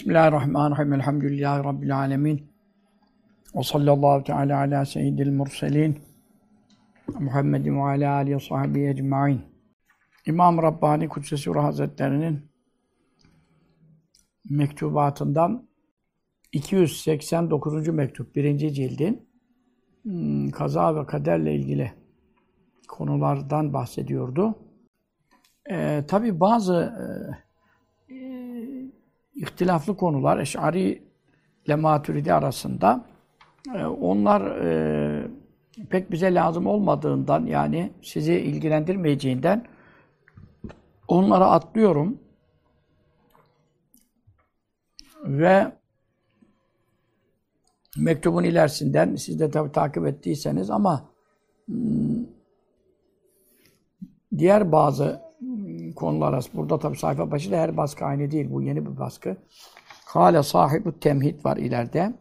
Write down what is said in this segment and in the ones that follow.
Bismillahirrahmanirrahim. Elhamdülillahi Rabbil alemin. Ve sallallahu teala ala seyyidil murselin. Muhammedin ve ala alihi ve sahbihi ecma'in. İmam Rabbani Kudsesi Ruh Hazretleri'nin mektubatından 289. mektup, birinci cildin hmm, kaza ve kaderle ilgili konulardan bahsediyordu. Ee, Tabi bazı e, ihtilaflı konular Eş'ari ile Maturidi arasında e, onlar e, pek bize lazım olmadığından yani sizi ilgilendirmeyeceğinden onlara atlıyorum. Ve mektubun ilerisinden siz de tabii takip ettiyseniz ama hmm, diğer bazı konular burada tabii sayfa başı da her baskı aynı değil. Bu yeni bir baskı. Hale sahibi temhid var ileride.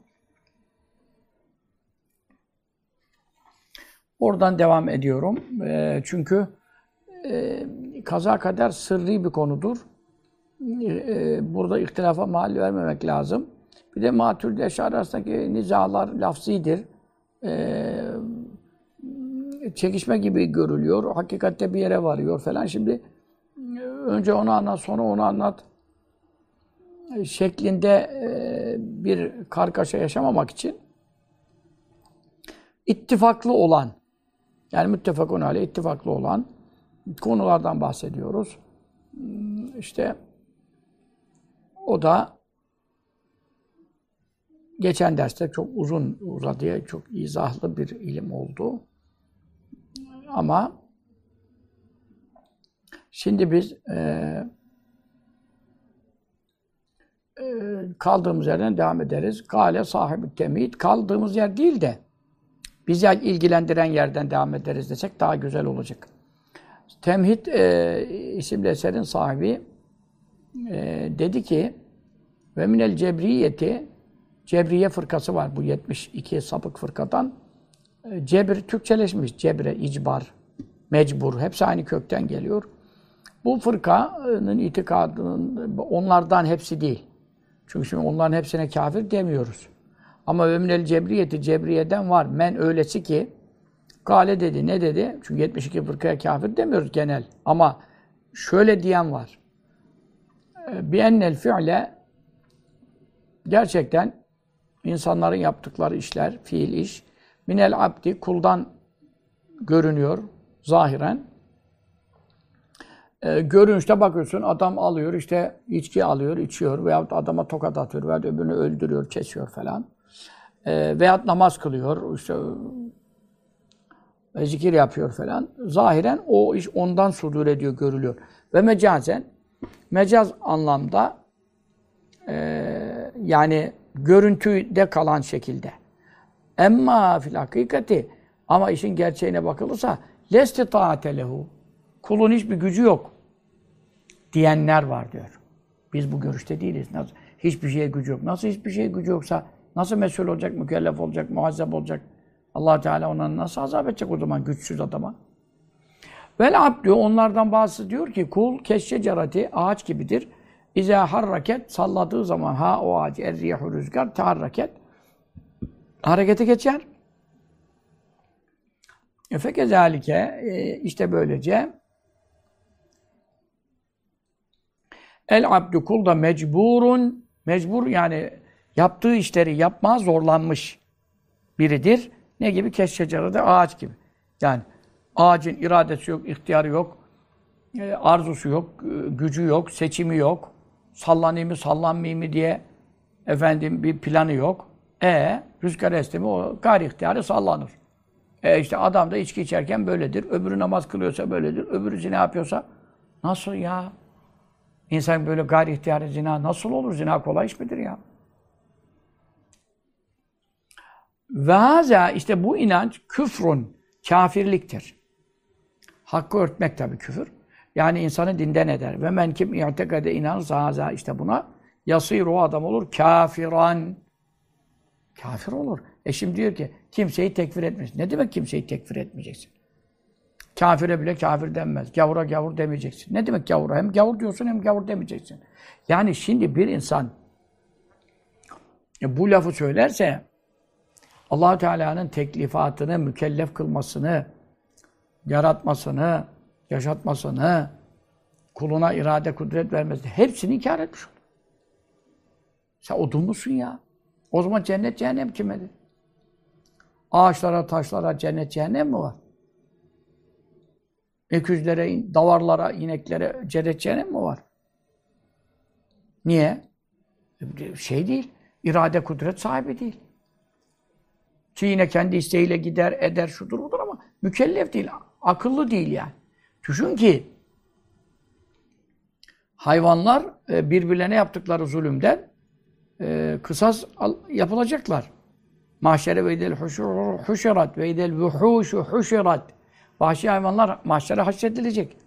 Oradan devam ediyorum. E, çünkü e, kaza kader sırrı bir konudur. E, burada ihtilafa mahal vermemek lazım. Bir de Maturidi Eşari arasındaki nizalar lafzidir. E, çekişme gibi görülüyor. Hakikatte bir yere varıyor falan. Şimdi önce onu anlat, sonra onu anlat şeklinde bir kargaşa yaşamamak için ittifaklı olan yani müttefakun aleyh ittifaklı olan konulardan bahsediyoruz. İşte o da geçen derste çok uzun uzadıya çok izahlı bir ilim oldu. Ama şimdi biz e, e, kaldığımız yerden devam ederiz. Kale sahibi temhid kaldığımız yer değil de bizi ilgilendiren yerden devam ederiz desek daha güzel olacak. Temhid e, isimli eserin sahibi e, dedi ki ve minel cebriyeti Cebriye fırkası var bu 72 sapık fırkadan. E, cebir Türkçeleşmiş. Cebre, icbar, mecbur. Hepsi aynı kökten geliyor. Bu fırkanın itikadının onlardan hepsi değil. Çünkü şimdi onların hepsine kafir demiyoruz. Ama ömnel cebriyeti cebriyeden var. Men öylesi ki Gale dedi. Ne dedi? Çünkü 72 fırkaya kafir demiyoruz genel. Ama şöyle diyen var. Bi ennel fi'le gerçekten insanların yaptıkları işler, fiil iş minel abdi kuldan görünüyor zahiren. E, görünüşte bakıyorsun adam alıyor işte içki alıyor, içiyor veyahut adama tokat atıyor veyahut öbürünü öldürüyor, kesiyor falan. E, veyahut namaz kılıyor, işte e, zikir yapıyor falan. Zahiren o iş ondan sudur ediyor, görülüyor. Ve mecazen, mecaz anlamda e, yani görüntüde kalan şekilde. Emma fil hakikati ama işin gerçeğine bakılırsa lesti taate. Kulun hiçbir gücü yok diyenler var diyor. Biz bu görüşte değiliz. Nasıl? Hiçbir şeye gücü yok. Nasıl hiçbir şeye gücü yoksa nasıl mesul olacak, mükellef olacak, muazzeb olacak? allah Teala ona nasıl azap edecek o zaman güçsüz adama? Vel abdü onlardan bazısı diyor ki kul keşşecerati ağaç gibidir. İza harraket salladığı zaman ha o ağacı erriyahu rüzgar taharraket harekete geçer. Efeke zalike e, işte böylece el abdü kul da mecburun mecbur yani yaptığı işleri yapmaya zorlanmış biridir. Ne gibi? Keşşecerede ağaç gibi. Yani ağacın iradesi yok, ihtiyarı yok, e, arzusu yok, e, gücü yok, seçimi yok sallanayım mı sallanmayayım mı diye efendim bir planı yok. E rüzgar esti mi o gayri ihtiyarı sallanır. E işte adam da içki içerken böyledir. Öbürü namaz kılıyorsa böyledir. Öbürü zina yapıyorsa nasıl ya? İnsan böyle gayri ihtiyarı zina nasıl olur? Zina kolay iş midir ya? Ve haza işte bu inanç küfrün, kafirliktir. Hakkı örtmek tabii küfür. Yani insanı dinden eder. Ve men kim i'tekade inanırsa haza işte buna yasir o adam olur kafiran. Kafir olur. E şimdi diyor ki kimseyi tekfir etmez. Ne demek kimseyi tekfir etmeyeceksin? Kafire bile kafir denmez. Gavura gavur demeyeceksin. Ne demek gavura? Hem gavur diyorsun hem gavur demeyeceksin. Yani şimdi bir insan E, bu lafı söylerse allah Teala'nın teklifatını, mükellef kılmasını, yaratmasını, yaşatmasını, kuluna irade, kudret vermesini hepsini inkar etmiş olur. Sen odun musun ya? O zaman cennet cehennem kimedir? Ağaçlara, taşlara cennet cehennem mi var? Öküzlere, davarlara, ineklere cennet cehennem mi var? Niye? Şey değil, irade, kudret sahibi değil. Ki yine kendi isteğiyle gider, eder, şudur budur ama mükellef değil, akıllı değil yani. Düşün ki hayvanlar e, birbirlerine yaptıkları zulümden e, kısas yapılacaklar. Mahşere ve idel huşurat ve idel vuhuşu huşurat. Vahşi hayvanlar mahşere haşredilecek.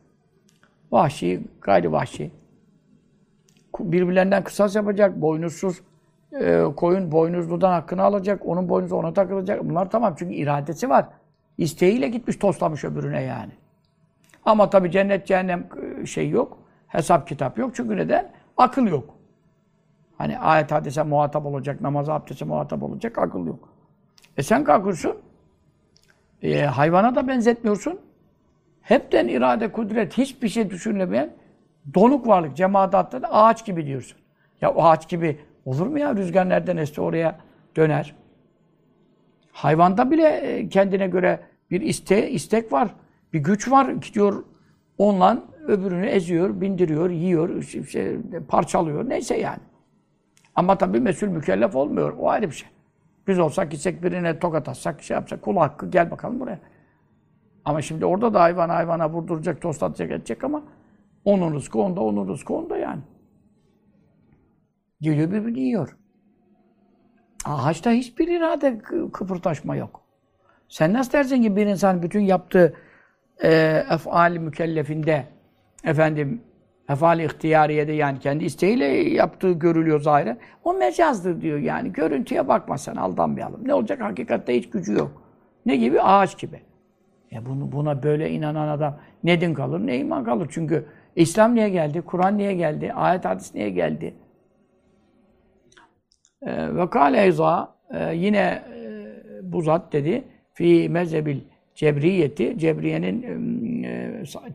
Vahşi, gayri vahşi. Birbirlerinden kısas yapacak, boynuzsuz e, koyun boynuzludan hakkını alacak, onun boynuzu ona takılacak. Bunlar tamam çünkü iradesi var. İsteğiyle gitmiş toslamış öbürüne yani. Ama tabi cennet cehennem e, şey yok. Hesap kitap yok. Çünkü neden? Akıl yok. Hani ayet hadise muhatap olacak, namaz abdese muhatap olacak, akıl yok. E sen kalkıyorsun, e, hayvana da benzetmiyorsun. Hepten irade, kudret, hiçbir şey düşünemeyen donuk varlık, cemaat da ağaç gibi diyorsun. Ya o ağaç gibi olur mu ya? Rüzgar nereden esti oraya döner. Hayvanda bile e, kendine göre bir iste, istek var. Bir güç var. Gidiyor onunla öbürünü eziyor, bindiriyor, yiyor, şey, parçalıyor. Neyse yani. Ama tabii mesul mükellef olmuyor. O ayrı bir şey. Biz olsak gitsek birine tokat atsak, şey yapsak, kul hakkı gel bakalım buraya. Ama şimdi orada da hayvan hayvana vurduracak, tostlatacak, edecek ama onun rızkı onda, onun rızkı onda yani. Geliyor birbirini yiyor. Ağaçta hiçbir irade kıpırtaşma yok. Sen nasıl dersin ki bir insan bütün yaptığı e, efal mükellefinde efendim efal ihtiyariyede yani kendi isteğiyle yaptığı görülüyor zahiren. O mecazdır diyor yani. Görüntüye bakma sen aldanmayalım. Ne olacak? Hakikatte hiç gücü yok. Ne gibi? Ağaç gibi. E bunu, buna böyle inanan adam ne din kalır ne iman kalır. Çünkü İslam niye geldi? Kur'an niye geldi? Ayet hadis niye geldi? E, ve kâle eyza e, yine e, bu zat dedi fi mezhebil cebriyeti Cebriye'nin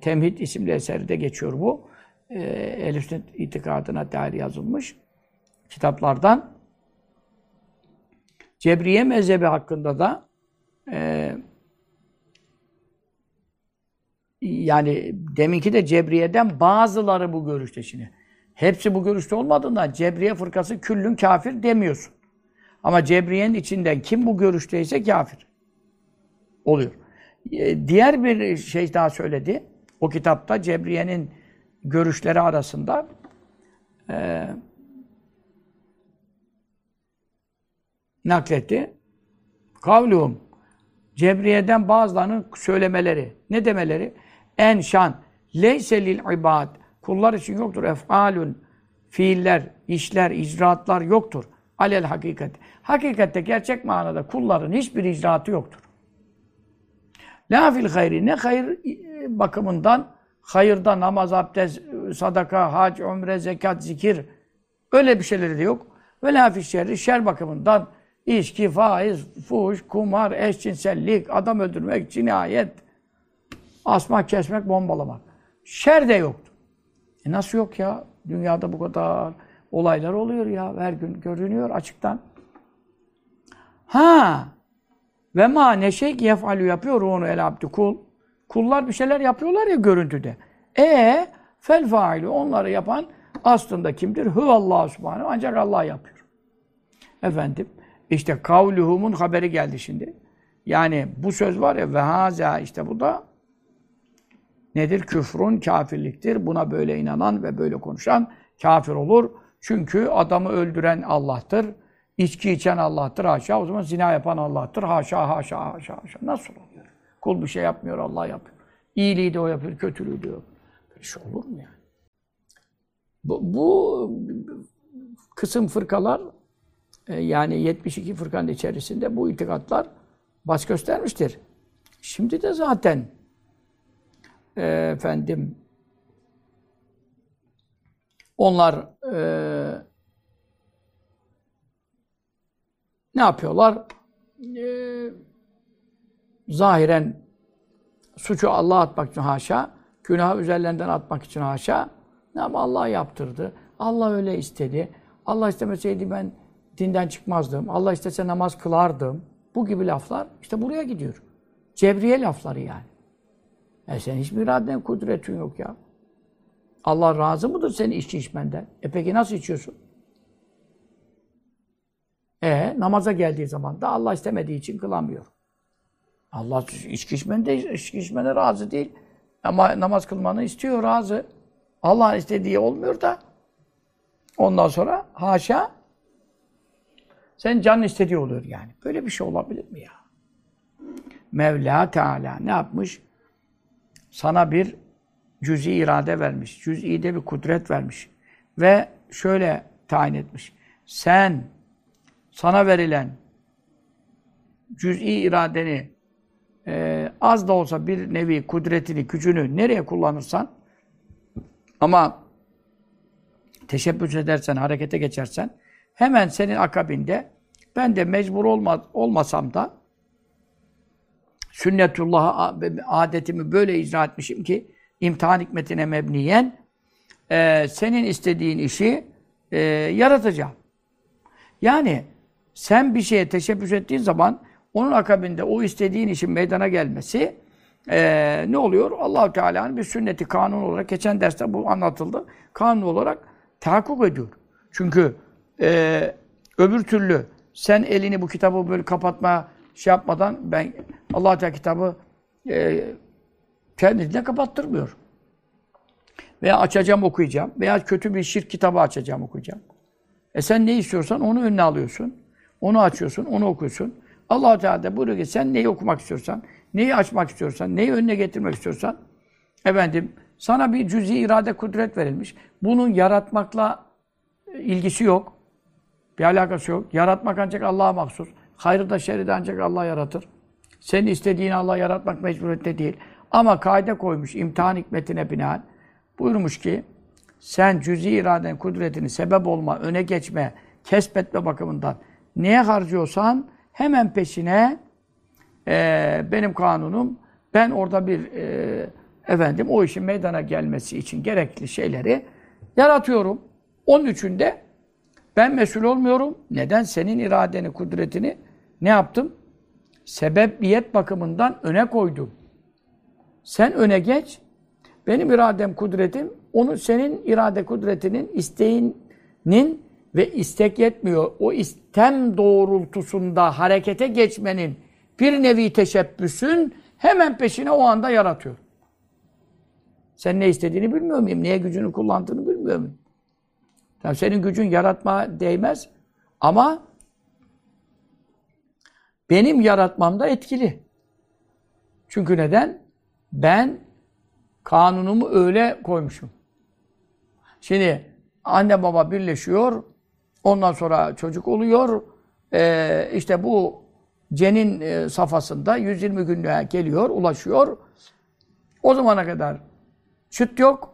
Temhid isimli eserde geçiyor bu. E, Elif itikadına dair yazılmış kitaplardan. Cebriye mezhebi hakkında da e, yani deminki de Cebriye'den bazıları bu görüşte şimdi. Hepsi bu görüşte olmadığından Cebriye fırkası küllün kafir demiyorsun. Ama Cebriye'nin içinden kim bu görüşteyse kafir oluyor. E, diğer bir şey daha söyledi. O kitapta Cebriye'nin görüşleri arasında e, nakletti. Kavluhum Cebriye'den bazılarının söylemeleri. Ne demeleri? En şan leyse lil ibad Kullar için yoktur. Ef'alun, fiiller, işler, icraatlar yoktur. Alel hakikat. Hakikatte gerçek manada kulların hiçbir icraatı yoktur. La fil hayri. Ne hayır e, bakımından hayırda namaz, abdest, sadaka, hac, umre, zekat, zikir öyle bir şeyleri de yok. Ve la fil şerri. Şer bakımından içki, faiz, fuhuş, kumar, eşcinsellik, adam öldürmek, cinayet, asmak, kesmek, bombalamak. Şer de yoktur. E nasıl yok ya? Dünyada bu kadar olaylar oluyor ya. Her gün görünüyor açıktan. Ha ve ma ne şey yefalü yapıyor onu el abdü kul. Kullar bir şeyler yapıyorlar ya görüntüde. E fel faili onları yapan aslında kimdir? Allah subhanahu ancak Allah yapıyor. Efendim işte kavluhumun haberi geldi şimdi. Yani bu söz var ya ve haza işte bu da nedir? Küfrün kafirliktir. Buna böyle inanan ve böyle konuşan kafir olur. Çünkü adamı öldüren Allah'tır. İçki içen Allah'tır haşa. O zaman zina yapan Allah'tır. Haşa, haşa, haşa, haşa. Nasıl oluyor? Kul bir şey yapmıyor, Allah yapıyor. İyiliği de o yapıyor, kötülüğü de o. Böyle şey olur mu yani? Bu, bu kısım fırkalar e, yani 72 fırkanın içerisinde bu itikatlar baş göstermiştir. Şimdi de zaten e, efendim onlar e, ne yapıyorlar? Ee, zahiren suçu Allah'a atmak için haşa, günahı üzerlerinden atmak için haşa. Ne ama Allah yaptırdı. Allah öyle istedi. Allah istemeseydi ben dinden çıkmazdım. Allah istese namaz kılardım. Bu gibi laflar işte buraya gidiyor. Cebriye lafları yani. E sen hiçbir iraden, kudretin yok ya. Allah razı mıdır senin içki içmenden? E peki nasıl içiyorsun? E namaza geldiği zaman da Allah istemediği için kılamıyor. Allah içki içmende, içki içmene razı değil. Ama namaz kılmanı istiyor, razı. Allah istediği olmuyor da ondan sonra haşa sen canın istediği oluyor yani. Böyle bir şey olabilir mi ya? Mevla Teala ne yapmış? Sana bir cüz'i irade vermiş. Cüz'i de bir kudret vermiş. Ve şöyle tayin etmiş. Sen sana verilen cüz'i iradeni e, az da olsa bir nevi kudretini, gücünü nereye kullanırsan ama teşebbüs edersen, harekete geçersen hemen senin akabinde ben de mecbur olma, olmasam da sünnetullah'a adetimi böyle icra etmişim ki imtihan hikmetine mebniyen e, senin istediğin işi e, yaratacağım. Yani sen bir şeye teşebbüs ettiğin zaman onun akabinde o istediğin işin meydana gelmesi e, ne oluyor? Allahu Teala'nın bir sünneti kanun olarak geçen derste bu anlatıldı. Kanun olarak tahakkuk ediyor. Çünkü e, öbür türlü sen elini bu kitabı böyle kapatma şey yapmadan ben Allah Teala kitabı e, kendine kapattırmıyor. Veya açacağım okuyacağım. Veya kötü bir şirk kitabı açacağım okuyacağım. E sen ne istiyorsan onu önüne alıyorsun. Onu açıyorsun, onu okuyorsun. Allah Teala da buyuruyor ki sen neyi okumak istiyorsan, neyi açmak istiyorsan, neyi önüne getirmek istiyorsan, efendim sana bir cüzi irade kudret verilmiş. Bunun yaratmakla ilgisi yok. Bir alakası yok. Yaratmak ancak Allah'a mahsus. Hayrı da şerri de ancak Allah yaratır. Senin istediğini Allah yaratmak mecburiyette değil. Ama kaide koymuş imtihan hikmetine binaen. Buyurmuş ki sen cüzi iraden kudretini sebep olma, öne geçme, kesbetme bakımından neye harcıyorsan hemen peşine e, benim kanunum ben orada bir e, efendim o işin meydana gelmesi için gerekli şeyleri yaratıyorum. Onun için de ben mesul olmuyorum. Neden? Senin iradeni, kudretini ne yaptım? Sebebiyet bakımından öne koydum. Sen öne geç. Benim iradem, kudretim, onu senin irade kudretinin, isteğinin ve istek yetmiyor. O istem doğrultusunda harekete geçmenin bir nevi teşebbüsün hemen peşine o anda yaratıyor. Sen ne istediğini bilmiyor muyum? Neye gücünü kullandığını bilmiyor muyum? Tabii senin gücün yaratma değmez ama benim yaratmamda etkili. Çünkü neden? Ben kanunumu öyle koymuşum. Şimdi anne baba birleşiyor, ondan sonra çocuk oluyor. Ee, işte bu cenin e, safhasında 120 günlüğe geliyor, ulaşıyor. O zamana kadar çıt yok.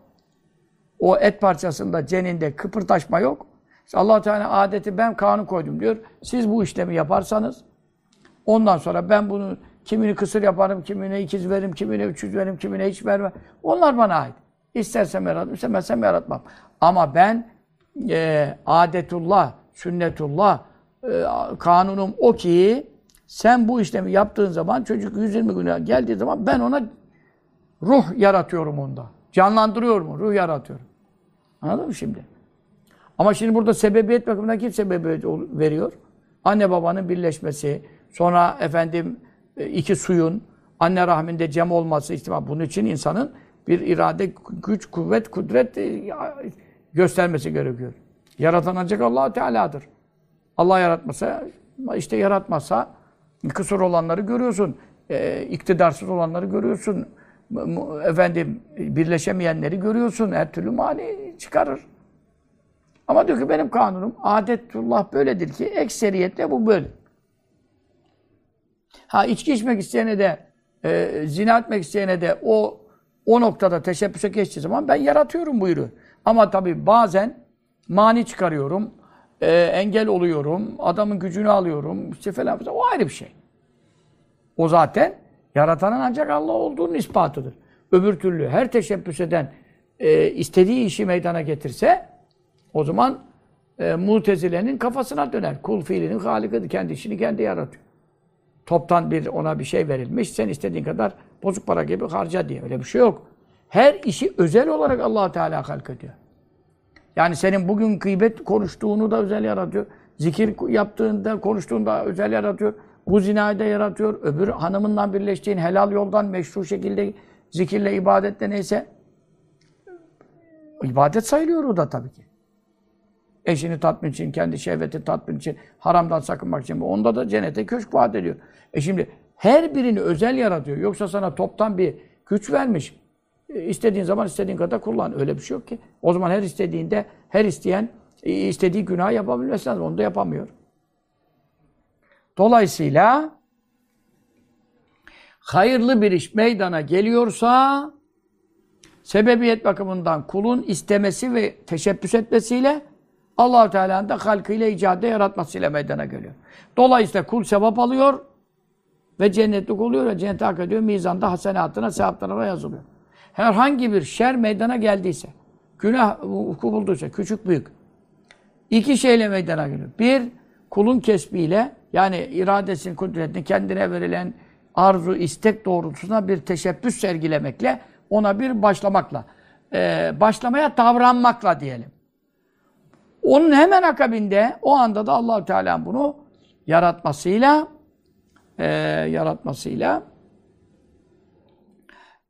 O et parçasında, ceninde kıpırtaşma yok. İşte allah Teala adeti ben kanun koydum diyor. Siz bu işlemi yaparsanız ondan sonra ben bunu kimini kısır yaparım, kimine ikiz veririm, kimine üçüz veririm, kimine hiç vermem. Onlar bana ait. İstersem yaratırım, istemezsem yaratmam. Ama ben e, adetullah, sünnetullah, e, kanunum o ki sen bu işlemi yaptığın zaman çocuk 120 güne geldiği zaman ben ona ruh yaratıyorum onda. Canlandırıyorum, ruh yaratıyorum. Anladın mı şimdi? Ama şimdi burada sebebiyet bakımından kim sebebiyet veriyor? Anne babanın birleşmesi, sonra efendim e, iki suyun anne rahminde cem olması ihtimal. Bunun için insanın bir irade, güç, kuvvet, kudret e, göstermesi gerekiyor. Yaratan ancak allah Teala'dır. Allah yaratmasa, işte yaratmazsa kısır olanları görüyorsun. E, iktidarsız olanları görüyorsun. Efendim birleşemeyenleri görüyorsun. Her türlü mani çıkarır. Ama diyor ki benim kanunum adetullah böyledir ki ekseriyetle bu böyle. Ha içki içmek isteyene de e, zina etmek isteyene de o o noktada teşebbüse geçtiği zaman ben yaratıyorum buyuruyor. Ama tabii bazen mani çıkarıyorum. e, engel oluyorum, adamın gücünü alıyorum, işte falan filan. O ayrı bir şey. O zaten yaratanın ancak Allah olduğunun ispatıdır. Öbür türlü her teşebbüs eden e, istediği işi meydana getirse o zaman e, mutezilenin kafasına döner. Kul fiilinin halikidir. Kendi işini kendi yaratıyor. Toptan bir ona bir şey verilmiş. Sen istediğin kadar bozuk para gibi harca diye. Öyle bir şey yok. Her işi özel olarak allah Teala halk ediyor. Yani senin bugün gıybet konuştuğunu da özel yaratıyor. Zikir yaptığında, konuştuğunda özel yaratıyor. Bu zinayı da yaratıyor. Öbür hanımından birleştiğin helal yoldan meşru şekilde zikirle, ibadetle neyse ibadet sayılıyor o da tabii ki. Eşini tatmin için, kendi şehveti tatmin için, haramdan sakınmak için. Onda da cennete köşk vaat ediyor. E şimdi her birini özel yaratıyor. Yoksa sana toptan bir güç vermiş. E, istediğin zaman istediğin kadar kullan. Öyle bir şey yok ki. O zaman her istediğinde, her isteyen e, istediği günah yapabilmesi lazım. Onu da yapamıyor. Dolayısıyla hayırlı bir iş meydana geliyorsa sebebiyet bakımından kulun istemesi ve teşebbüs etmesiyle allah Teala'nın da halkıyla icadı yaratmasıyla meydana geliyor. Dolayısıyla kul sevap alıyor ve cennetlik oluyor ve cennete hak ediyor. Mizanda hasenatına, sevaplarına yazılıyor. Herhangi bir şer meydana geldiyse, günah vuku bulduysa, küçük büyük, iki şeyle meydana geliyor. Bir, kulun kesbiyle, yani iradesinin, kudretini kendine verilen arzu, istek doğrultusunda bir teşebbüs sergilemekle, ona bir başlamakla, e, başlamaya davranmakla diyelim. Onun hemen akabinde o anda da Allahu Teala bunu yaratmasıyla e, yaratmasıyla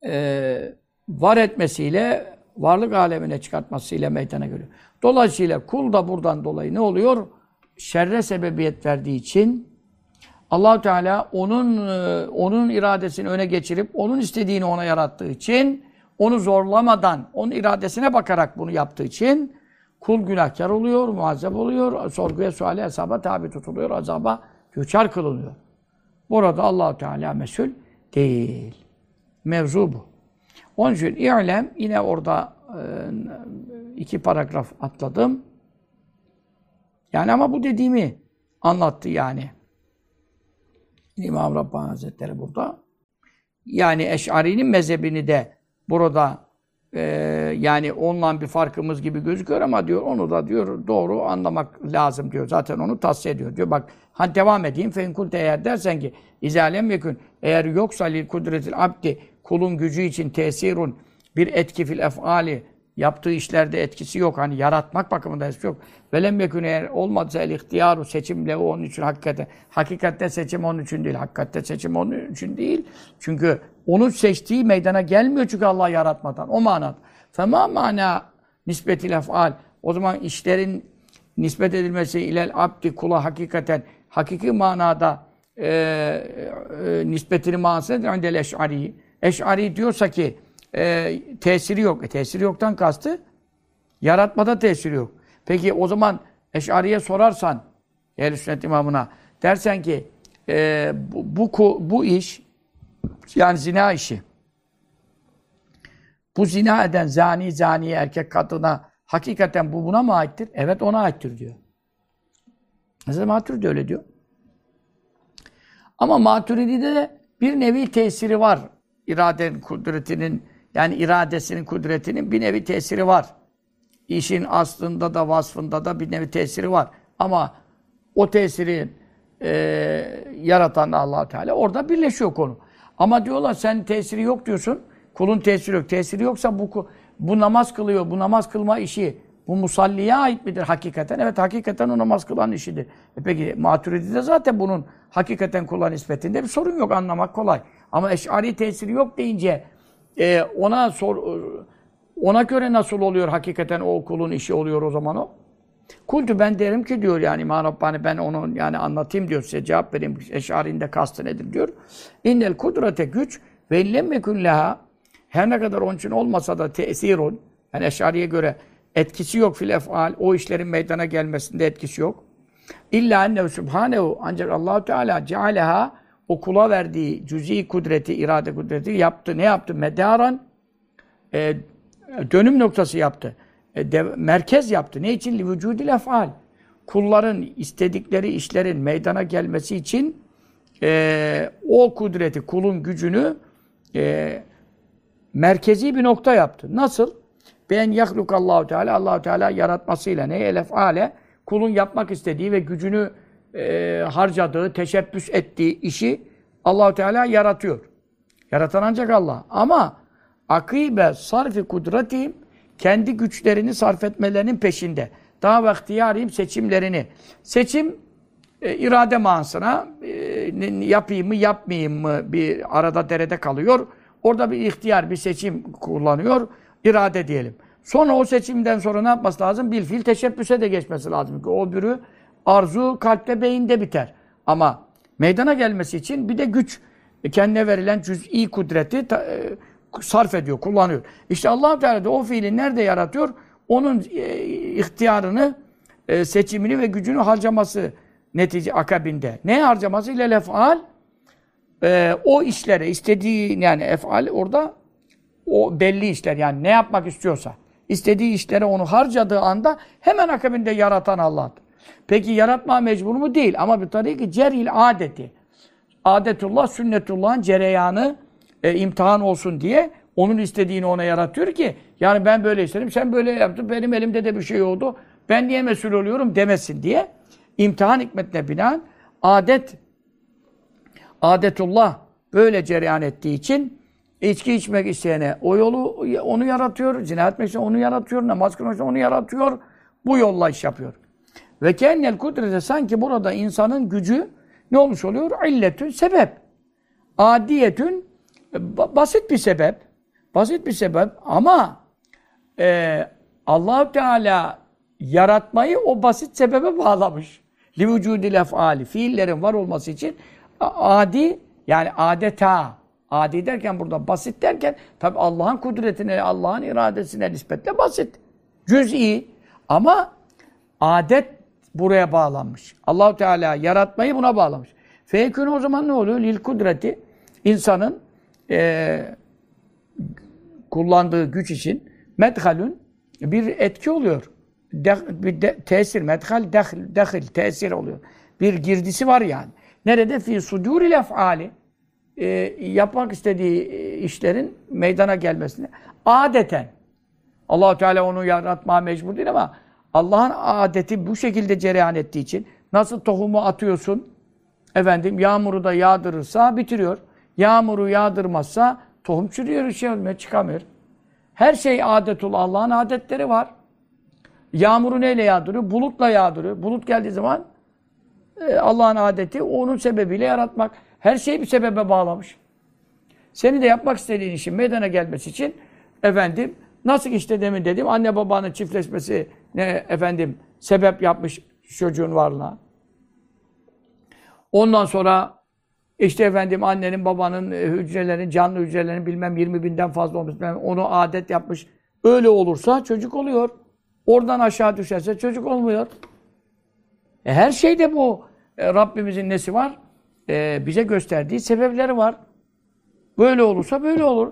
e, var etmesiyle varlık alemine çıkartmasıyla meydana geliyor. Dolayısıyla kul da buradan dolayı ne oluyor? Şerre sebebiyet verdiği için Allahu Teala onun e, onun iradesini öne geçirip onun istediğini ona yarattığı için onu zorlamadan onun iradesine bakarak bunu yaptığı için Kul günahkar oluyor, muazzep oluyor, sorguya suale hesaba tabi tutuluyor, azaba düçar kılınıyor. Burada allah Teala mesul değil. Mevzu bu. Onun için İ'lem yine orada e, iki paragraf atladım. Yani ama bu dediğimi anlattı yani. İmam Rabbani Hazretleri burada. Yani Eş'ari'nin mezhebini de burada ee, yani onunla bir farkımız gibi gözüküyor ama diyor onu da diyor doğru anlamak lazım diyor. Zaten onu tavsiye ediyor. Diyor bak hani devam edeyim. Fenkult eğer dersen ki izalem yekün eğer yoksa lil kudretil abdi kulun gücü için tesirun bir etki fil efali yaptığı işlerde etkisi yok. Hani yaratmak bakımında etkisi yok. Velem yekün eğer olmadıysa el ihtiyaru seçimle onun için hakikaten. Hakikatte seçim onun için değil. Hakikatte seçim onun için değil. Çünkü onu seçtiği meydana gelmiyor çünkü Allah yaratmadan. O manada. Fema mana nisbetil efal. O zaman işlerin nispet edilmesi ilel abdi kula hakikaten hakiki manada e, e, nispetini manası nedir? Eş'ari. Eş'ari diyorsa ki e, tesiri yok. E, tesiri yoktan kastı yaratmada tesiri yok. Peki o zaman Eş'ariye sorarsan ehl sünnet imamına dersen ki e, bu, bu, bu iş yani zina işi bu zina eden zani, zani erkek kadına hakikaten bu buna mı aittir? Evet ona aittir diyor. Mesela Maturidi öyle diyor. Ama Maturidi'de de bir nevi tesiri var. İradenin kudretinin yani iradesinin, kudretinin bir nevi tesiri var. İşin aslında da vasfında da bir nevi tesiri var. Ama o tesiri e, yaratan allah Teala orada birleşiyor konu. Ama diyorlar sen tesiri yok diyorsun. Kulun tesiri yok. Tesiri yoksa bu bu namaz kılıyor. Bu namaz kılma işi bu musalliye ait midir hakikaten? Evet hakikaten o namaz kılan işidir. E peki Maturidi'de zaten bunun hakikaten kula nispetinde bir sorun yok. Anlamak kolay. Ama eşari tesiri yok deyince e, ona sor, ona göre nasıl oluyor hakikaten o kulun işi oluyor o zaman o? Kultu ben derim ki diyor yani İmam Rabbani ben onu yani anlatayım diyor size cevap vereyim. Eşari'nde kastı nedir diyor. İnnel kudrete güç ve illemme külleha her ne kadar onun için olmasa da tesirun yani Eşari'ye göre etkisi yok fil efal o işlerin meydana gelmesinde etkisi yok. İlla ennehu subhanehu ancak Allahu Teala cealeha o kula verdiği cüz'i kudreti, irade kudreti yaptı. Ne yaptı? Medaran e, dönüm noktası yaptı. E, de, merkez yaptı. Ne için? Vücudil efal. kulların istedikleri işlerin meydana gelmesi için e, o kudreti, kulun gücünü e, merkezi bir nokta yaptı. Nasıl? Ben yahlukallahu teala Allahu Teala yaratmasıyla ne elef ale kulun yapmak istediği ve gücünü e, harcadığı, teşebbüs ettiği işi Allahu Teala yaratıyor. Yaratan ancak Allah. Ama akibe sarfi kudretihim kendi güçlerini sarf etmelerinin peşinde. Daha vakti yarayım seçimlerini. Seçim e, irade manasına e, yapayım mı yapmayayım mı bir arada derede kalıyor. Orada bir ihtiyar, bir seçim kullanıyor. irade diyelim. Sonra o seçimden sonra ne yapması lazım? Bir fil teşebbüse de geçmesi lazım. O bürü arzu kalpte, beyinde biter. Ama meydana gelmesi için bir de güç, kendine verilen cüz'i kudreti e, sarf ediyor, kullanıyor. İşte allah Teala da o fiili nerede yaratıyor? Onun e, ihtiyarını, e, seçimini ve gücünü harcaması netice akabinde. Ne harcaması? ile lef'al e, o işlere istediği yani efal orada o belli işler yani ne yapmak istiyorsa istediği işlere onu harcadığı anda hemen akabinde yaratan Allah'tır. Peki yaratma mecbur mu? Değil. Ama bir tabii ki ceril adeti. Adetullah, sünnetullah'ın cereyanı e, imtihan olsun diye onun istediğini ona yaratıyor ki yani ben böyle istedim, sen böyle yaptın, benim elimde de bir şey oldu. Ben niye mesul oluyorum demesin diye imtihan hikmetine binaen adet adetullah böyle cereyan ettiği için içki içmek isteyene o yolu onu yaratıyor, zina etmek onu yaratıyor, namaz kılmak için onu yaratıyor. Bu yolla iş yapıyor. Ve kennel kudrete sanki burada insanın gücü ne olmuş oluyor? İlletün sebep. Adiyetün basit bir sebep. Basit bir sebep ama e, allah Teala yaratmayı o basit sebebe bağlamış. Li vücudil efali. Fiillerin var olması için adi yani adeta adi derken burada basit derken tabi Allah'ın kudretine, Allah'ın iradesine nispetle basit. Cüz'i ama adet buraya bağlanmış. Allahu Teala yaratmayı buna bağlamış. Feykün o zaman ne oluyor? Lil kudreti insanın e, kullandığı güç için medhalün bir etki oluyor. De, bir de, tesir, medhal, dehil, dehil, tesir oluyor. Bir girdisi var yani. Nerede? Fi suduril ef'ali e, yapmak istediği e, işlerin meydana gelmesine. Adeten. allah Teala onu yaratmaya mecbur değil ama Allah'ın adeti bu şekilde cereyan ettiği için nasıl tohumu atıyorsun, efendim yağmuru da yağdırırsa bitiriyor. Yağmuru yağdırmazsa tohum çürüyor, şey olmuyor, çıkamıyor. Her şey adetul Allah'ın adetleri var. Yağmuru neyle yağdırıyor? Bulutla yağdırıyor. Bulut geldiği zaman e, Allah'ın adeti onun sebebiyle yaratmak. Her şeyi bir sebebe bağlamış. Seni de yapmak istediğin işin meydana gelmesi için efendim nasıl işte demin dedim anne babanın çiftleşmesi ne efendim sebep yapmış çocuğun varlığına. Ondan sonra işte efendim annenin babanın e, hücrelerin canlı hücrelerin bilmem 20 binden fazla olmuş bilmem, onu adet yapmış. Öyle olursa çocuk oluyor. Oradan aşağı düşerse çocuk olmuyor. E her şeyde bu e, Rabbimizin nesi var? E, bize gösterdiği sebepleri var. Böyle olursa böyle olur.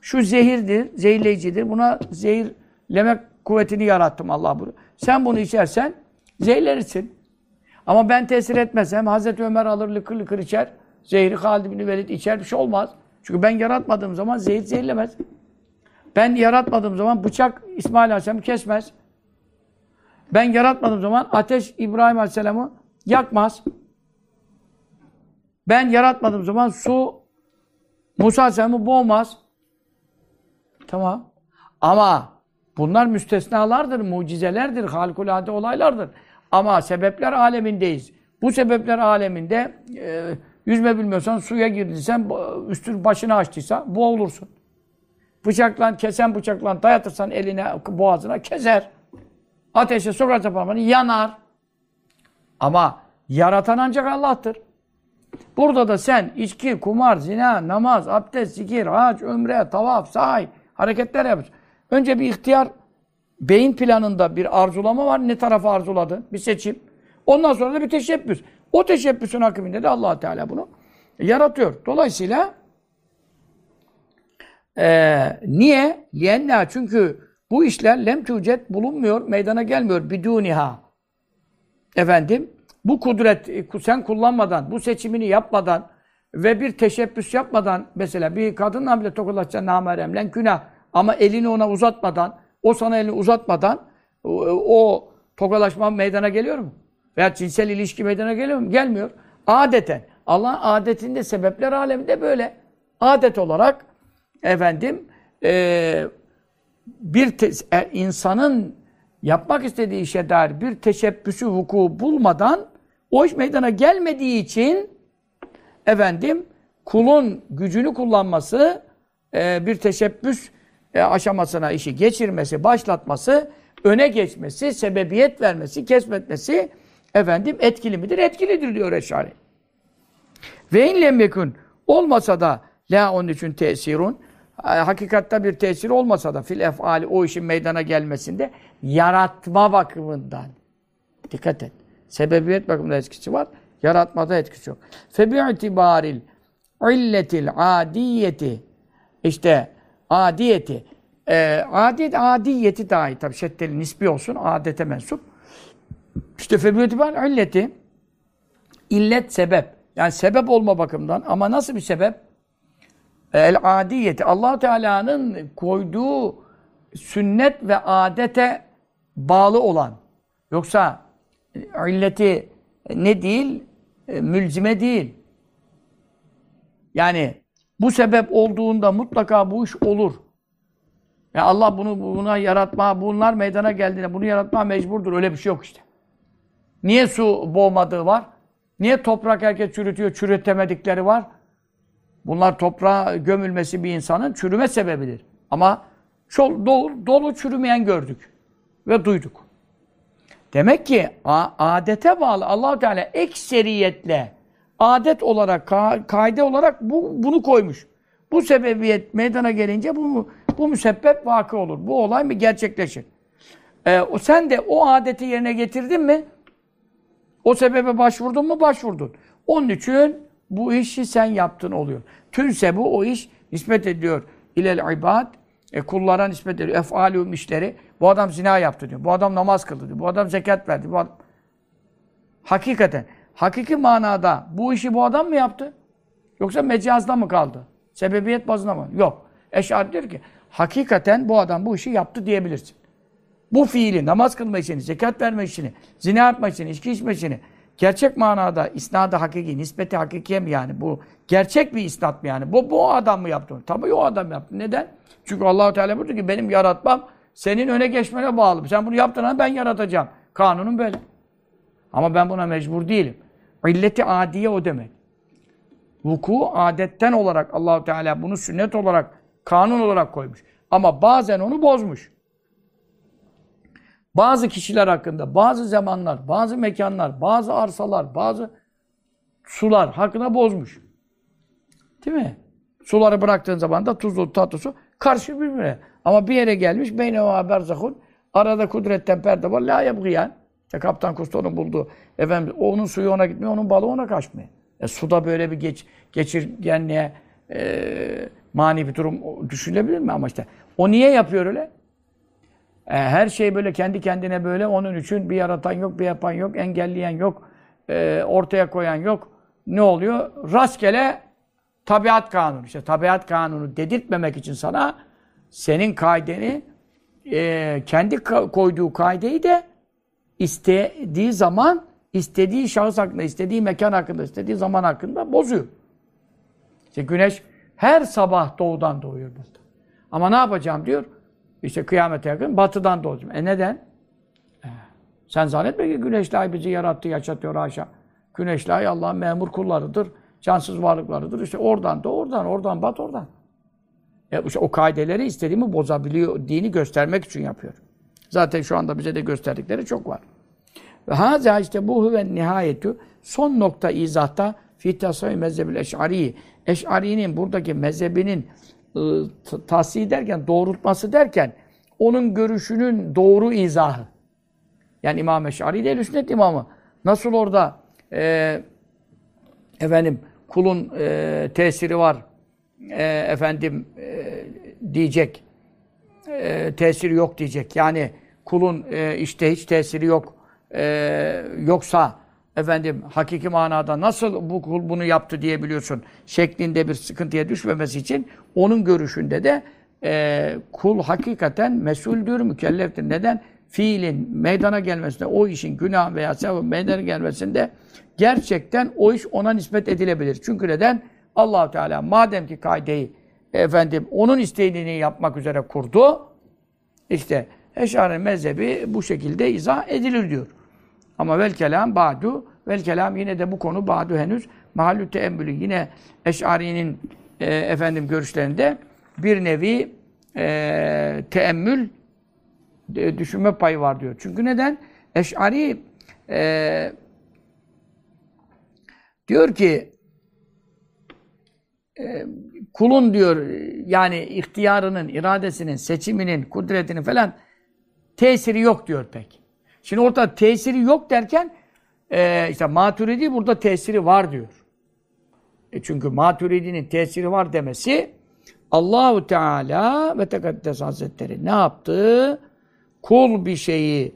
Şu zehirdir, zehirleyicidir. Buna zehirlemek kuvvetini yarattım Allah bunu. Sen bunu içersen zehirlenirsin. Ama ben tesir etmezsem Hazreti Ömer alır lıkır lıkır içer. Zehri Halid bin Velid içer bir şey olmaz. Çünkü ben yaratmadığım zaman zehir zehirlemez. Ben yaratmadığım zaman bıçak İsmail Aleyhisselam'ı kesmez. Ben yaratmadığım zaman ateş İbrahim Aleyhisselam'ı yakmaz. Ben yaratmadığım zaman su Musa Aleyhisselam'ı boğmaz. Tamam. Ama bunlar müstesnalardır, mucizelerdir, harikulade olaylardır. Ama sebepler alemindeyiz. Bu sebepler aleminde e, yüzme bilmiyorsan suya girdiysen, üstün başını açtıysa boğulursun. Bıçakla, kesen bıçakla dayatırsan eline, boğazına keser. Ateşe sokarsa parmağını yanar. Ama yaratan ancak Allah'tır. Burada da sen içki, kumar, zina, namaz, abdest, zikir, hac, ömre, tavaf, sahi hareketler yapıyorsun. Önce bir ihtiyar beyin planında bir arzulama var. Ne tarafa arzuladın? Bir seçim. Ondan sonra da bir teşebbüs. O teşebbüsün akabinde de allah Teala bunu yaratıyor. Dolayısıyla ee, niye? Liyenna çünkü bu işler lem tücet bulunmuyor, meydana gelmiyor. Biduniha. efendim bu kudret e, sen kullanmadan, bu seçimini yapmadan ve bir teşebbüs yapmadan mesela bir kadınla bile tokalaşacaksın nameremle günah ama elini ona uzatmadan, o sana elini uzatmadan o, tokalaşma meydana geliyor mu? Veya cinsel ilişki meydana geliyor mu? Gelmiyor. Adeten. Allah adetinde sebepler aleminde böyle. Adet olarak efendim e, bir te, e, insanın yapmak istediği işe dair bir teşebbüsü vuku bulmadan o iş meydana gelmediği için efendim kulun gücünü kullanması e, bir teşebbüs e, aşamasına işi geçirmesi, başlatması, öne geçmesi, sebebiyet vermesi, kesmetmesi efendim etkili midir? Etkilidir diyor Eşari. Ve in lem olmasa da la onun için tesirun hakikatta bir tesir olmasa da fil efali o işin meydana gelmesinde yaratma bakımından dikkat et. Sebebiyet bakımında etkisi var. Yaratmada etkisi yok. Febi itibaril illetil adiyeti işte adiyeti e, adiyet adiyeti dahi tabi şeddeli nisbi olsun adete mensup. İşte febi itibaril illeti illet sebep. Yani sebep olma bakımından ama nasıl bir sebep? El adiyeti allah Teala'nın koyduğu sünnet ve adete bağlı olan yoksa illeti ne değil? E, mülzime değil. Yani bu sebep olduğunda mutlaka bu iş olur. Ya Allah bunu buna yaratma, bunlar meydana geldiğinde bunu yaratma mecburdur. Öyle bir şey yok işte. Niye su boğmadığı var? Niye toprak herkes çürütüyor, çürütemedikleri var? Bunlar toprağa gömülmesi bir insanın çürüme sebebidir. Ama çok dolu, dolu çürümeyen gördük ve duyduk. Demek ki adete bağlı allah Teala ekseriyetle adet olarak, ka kaide olarak bu, bunu koymuş. Bu sebebiyet meydana gelince bu, bu müsebbep vakı olur. Bu olay mı gerçekleşir? Ee, o, sen de o adeti yerine getirdin mi? O sebebe başvurdun mu? Başvurdun. Onun için bu işi sen yaptın oluyor. Tünse bu o iş nispet ediyor ilel ibad e, kullara nispet ediyor. Efalûm işleri. Bu adam zina yaptı diyor. Bu adam namaz kıldı diyor. Bu adam zekat verdi. Bu adam... Hakikaten. Hakiki manada bu işi bu adam mı yaptı? Yoksa mecazda mı kaldı? Sebebiyet bazında mı? Yok. Eşari diyor ki hakikaten bu adam bu işi yaptı diyebilirsin. Bu fiili, namaz kılma işini, zekat verme işini, zina yapma işini, içki içme işini, gerçek manada isnadı hakiki, nispeti hakikiye mi yani? Bu gerçek bir isnat mı yani? Bu, bu adam mı yaptı? Tabii o adam yaptı. Neden? Çünkü Allahu Teala buyurdu ki benim yaratmam senin öne geçmene bağlı. Sen bunu yaptığına ben yaratacağım. Kanunun böyle. Ama ben buna mecbur değilim. İlleti adiye o demek. Vuku adetten olarak Allahu Teala bunu sünnet olarak, kanun olarak koymuş. Ama bazen onu bozmuş. Bazı kişiler hakkında, bazı zamanlar, bazı mekanlar, bazı arsalar, bazı sular hakkında bozmuş. Değil mi? Suları bıraktığın zaman da tuzlu, tatlı su karşı birbirine. Ama bir yere gelmiş beyne ve berzahun arada kudretten perde var. La yabgıyan. İşte Kaptan Kusto'nun bulduğu. Efendim onun suyu ona gitmiyor, onun balığı ona kaçmıyor. E, suda böyle bir geç, geçirgenliğe e, mani bir durum düşünebilir mi? Ama işte o niye yapıyor öyle? E, her şey böyle kendi kendine böyle. Onun için bir yaratan yok, bir yapan yok, engelleyen yok, e, ortaya koyan yok. Ne oluyor? Rastgele tabiat kanunu. İşte tabiat kanunu dedirtmemek için sana senin kaideni e, kendi koyduğu kaideyi de istediği zaman istediği şahıs hakkında, istediği mekan hakkında, istediği zaman hakkında bozuyor. İşte güneş her sabah doğudan doğuyor burada. Ama ne yapacağım diyor. İşte kıyamete yakın batıdan doğacağım. E neden? E, sen zannetme ki güneşle ay bizi yarattı, yaşatıyor haşa. Güneşle ay Allah'ın memur kullarıdır. Cansız varlıklarıdır. İşte oradan da oradan, oradan bat oradan. E işte o kaideleri istediğimi bozabiliyor, dini göstermek için yapıyor. Zaten şu anda bize de gösterdikleri çok var. Ve haza işte bu huve nihayetü son nokta izahta fi tasavvuf mezhebil eş'ari. Eş'ari'nin buradaki mezhebinin ıı, derken, doğrultması derken onun görüşünün doğru izahı. Yani İmam Eş'ari değil, sünnet imamı. Nasıl orada e, efendim kulun e, tesiri var e, efendim e, diyecek e, tesiri yok diyecek. Yani kulun e, işte hiç tesiri yok e, yoksa efendim hakiki manada nasıl bu kul bunu yaptı diyebiliyorsun şeklinde bir sıkıntıya düşmemesi için onun görüşünde de e, kul hakikaten mesuldür, mükelleftir. Neden? Fiilin meydana gelmesinde, o işin günah veya sevap meydana gelmesinde gerçekten o iş ona nispet edilebilir. Çünkü neden? allah Teala madem ki kaideyi efendim onun isteğini yapmak üzere kurdu, işte Eşari mezhebi bu şekilde izah edilir diyor. Ama vel kelam ba'du vel kelam yine de bu konu ba'du henüz mahallü teemmülü yine Eş'ari'nin e, efendim görüşlerinde bir nevi e, teemmül e, düşünme payı var diyor. Çünkü neden? Eş'ari e, diyor ki e, kulun diyor yani ihtiyarının, iradesinin, seçiminin, kudretinin falan tesiri yok diyor pek. Şimdi orada tesiri yok derken e, işte maturidi burada tesiri var diyor. E çünkü maturidinin tesiri var demesi Allahu Teala ve Tekaddes Hazretleri ne yaptı? Kul bir şeyi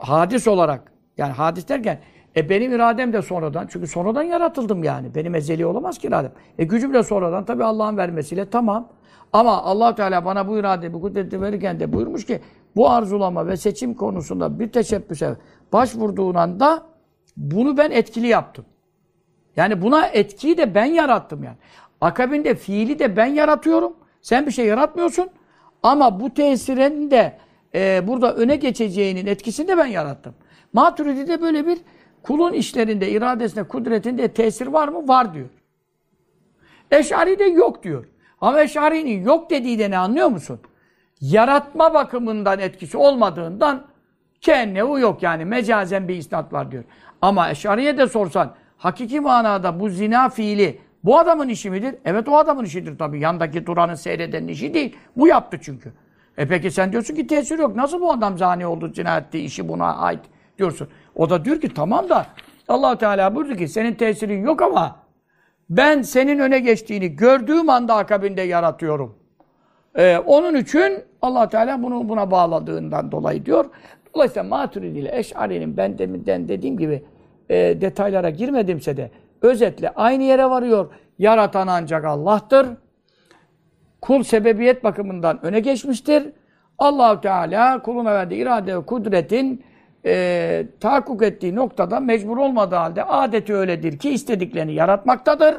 hadis olarak yani hadis derken e benim iradem de sonradan çünkü sonradan yaratıldım yani. Benim ezeli olamaz ki iradem. E gücüm de sonradan tabii Allah'ın vermesiyle tamam. Ama allah Teala bana bu irade, bu kudreti verirken de buyurmuş ki bu arzulama ve seçim konusunda bir teşebbüse başvurduğun anda bunu ben etkili yaptım. Yani buna etkiyi de ben yarattım yani. Akabinde fiili de ben yaratıyorum. Sen bir şey yaratmıyorsun. Ama bu tesirin de e, burada öne geçeceğinin etkisini de ben yarattım. Maturidi'de böyle bir kulun işlerinde, iradesinde, kudretinde tesir var mı? Var diyor. Eş'ari'de yok diyor. Ama Eş'ari'nin yok dediği de ne anlıyor musun? Yaratma bakımından etkisi olmadığından kennehu yok yani mecazen bir isnat var diyor. Ama Eş'ari'ye de sorsan hakiki manada bu zina fiili bu adamın işi midir? Evet o adamın işidir tabii. Yandaki duranın seyredenin işi değil. Bu yaptı çünkü. E peki sen diyorsun ki tesir yok. Nasıl bu adam zani oldu, zina etti, işi buna ait diyorsun. O da diyor ki tamam da allah Teala buyurdu ki senin tesirin yok ama ben senin öne geçtiğini gördüğüm anda akabinde yaratıyorum. Ee, onun için allah Teala bunu buna bağladığından dolayı diyor. Dolayısıyla Maturidi ile Eş'ari'nin ben deminden dediğim gibi e, detaylara girmedimse de özetle aynı yere varıyor. Yaratan ancak Allah'tır. Kul sebebiyet bakımından öne geçmiştir. Allahu Teala kuluna verdiği irade ve kudretin e, tahakkuk ettiği noktada mecbur olmadığı halde adeti öyledir ki istediklerini yaratmaktadır.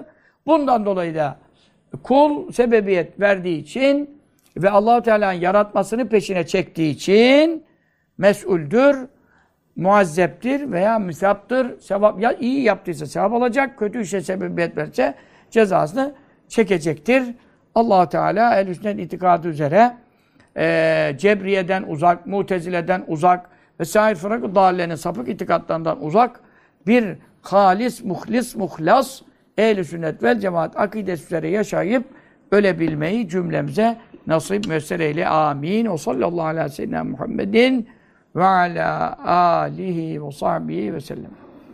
Bundan dolayı da kul sebebiyet verdiği için ve Allahu Teala'nın yaratmasını peşine çektiği için mesuldür, muazzeptir veya müsaptır. Sevap ya iyi yaptıysa sevap alacak, kötü işe sebebiyet verse cezasını çekecektir. Allah Teala el hüsnel itikadı üzere e, Cebriye'den uzak, Mutezile'den uzak ve sair fırak dallenin sapık itikatlarından uzak bir halis, muhlis, muhlas ehl sünnet vel cemaat akidesi üzere yaşayıp ölebilmeyi cümlemize nasip müessir eyle. Amin. O sallallahu aleyhi ve sellem Muhammedin ve ala alihi ve sahbihi ve sellem.